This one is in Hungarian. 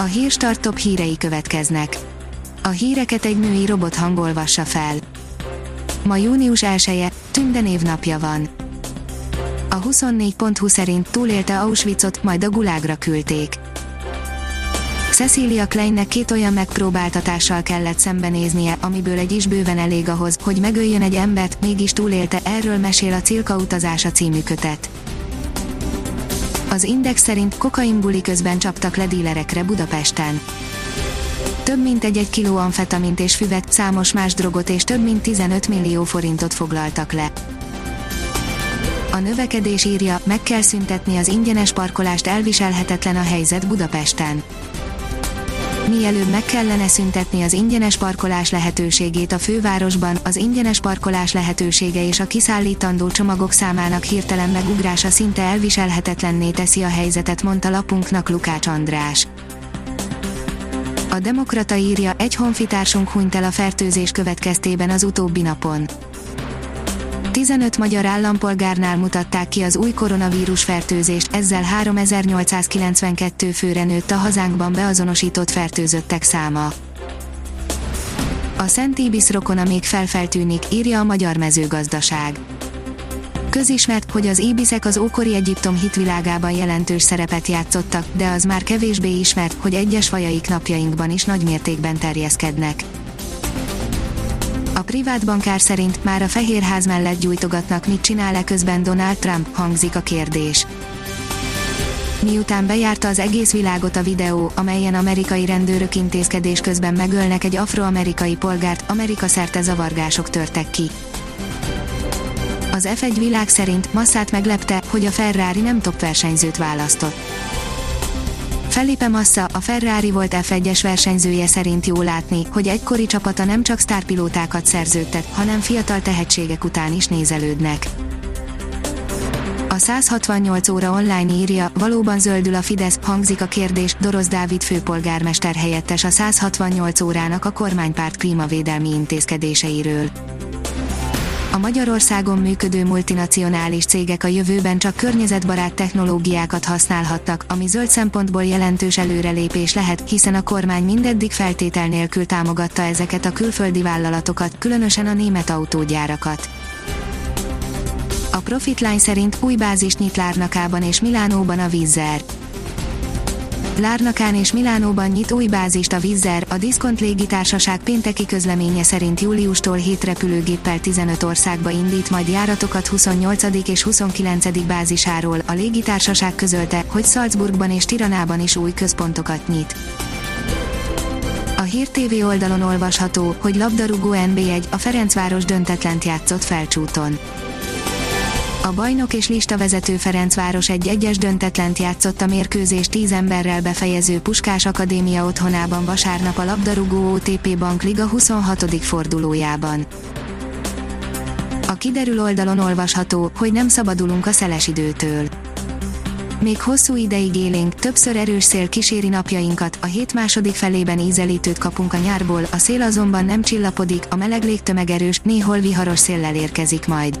A hírstart top hírei következnek. A híreket egy női robot hangolvassa fel. Ma június 1-e, Tünde névnapja van. A 24.20 szerint túlélte Auschwitzot, majd a gulágra küldték. Cecilia Kleinnek két olyan megpróbáltatással kellett szembenéznie, amiből egy is bőven elég ahhoz, hogy megöljön egy embert, mégis túlélte, erről mesél a Cilka utazása című kötet. Az Index szerint kokainbuli közben csaptak le dílerekre Budapesten. Több mint egy-egy kiló amfetamint és füvet, számos más drogot és több mint 15 millió forintot foglaltak le. A növekedés írja, meg kell szüntetni az ingyenes parkolást elviselhetetlen a helyzet Budapesten mielőbb meg kellene szüntetni az ingyenes parkolás lehetőségét a fővárosban, az ingyenes parkolás lehetősége és a kiszállítandó csomagok számának hirtelen megugrása szinte elviselhetetlenné teszi a helyzetet, mondta lapunknak Lukács András. A Demokrata írja, egy honfitársunk hunyt el a fertőzés következtében az utóbbi napon. 15 magyar állampolgárnál mutatták ki az új koronavírus fertőzést, ezzel 3892 főre nőtt a hazánkban beazonosított fertőzöttek száma. A Szent Ibis rokona még felfeltűnik, írja a Magyar Mezőgazdaság. Közismert, hogy az íbiszek az ókori Egyiptom hitvilágában jelentős szerepet játszottak, de az már kevésbé ismert, hogy egyes fajaik napjainkban is nagy mértékben terjeszkednek. Privát bankár szerint már a Fehérház mellett gyújtogatnak, mit csinál-e közben Donald Trump, hangzik a kérdés. Miután bejárta az egész világot a videó, amelyen amerikai rendőrök intézkedés közben megölnek egy afroamerikai polgárt, Amerika szerte zavargások törtek ki. Az F1 világ szerint Massát meglepte, hogy a Ferrari nem top versenyzőt választott Felipe Massa, a Ferrari volt F1-es versenyzője szerint jó látni, hogy egykori csapata nem csak sztárpilótákat szerződtet, hanem fiatal tehetségek után is nézelődnek. A 168 óra online írja, valóban zöldül a Fidesz, hangzik a kérdés, Dorosz Dávid főpolgármester helyettes a 168 órának a kormánypárt klímavédelmi intézkedéseiről Magyarországon működő multinacionális cégek a jövőben csak környezetbarát technológiákat használhatnak, ami zöld szempontból jelentős előrelépés lehet, hiszen a kormány mindeddig feltétel nélkül támogatta ezeket a külföldi vállalatokat, különösen a német autógyárakat. A Profitline szerint új bázis nyit Lárnakában és Milánóban a Vizzer. Lárnakán és Milánóban nyit új bázist a Vizzer, a Diszkont légitársaság pénteki közleménye szerint júliustól 7 repülőgéppel 15 országba indít majd járatokat 28. és 29. bázisáról. A légitársaság közölte, hogy Salzburgban és Tiranában is új központokat nyit. A Hír TV oldalon olvasható, hogy labdarúgó NB1 a Ferencváros döntetlent játszott felcsúton. A bajnok és listavezető Ferencváros egy egyes döntetlent játszott a mérkőzés 10 emberrel befejező Puskás Akadémia otthonában vasárnap a labdarúgó OTP Bank Liga 26. fordulójában. A kiderül oldalon olvasható, hogy nem szabadulunk a szeles időtől. Még hosszú ideig élénk, többször erős szél kíséri napjainkat, a hét második felében ízelítőt kapunk a nyárból, a szél azonban nem csillapodik, a meleg légtömeg erős, néhol viharos széllel érkezik majd.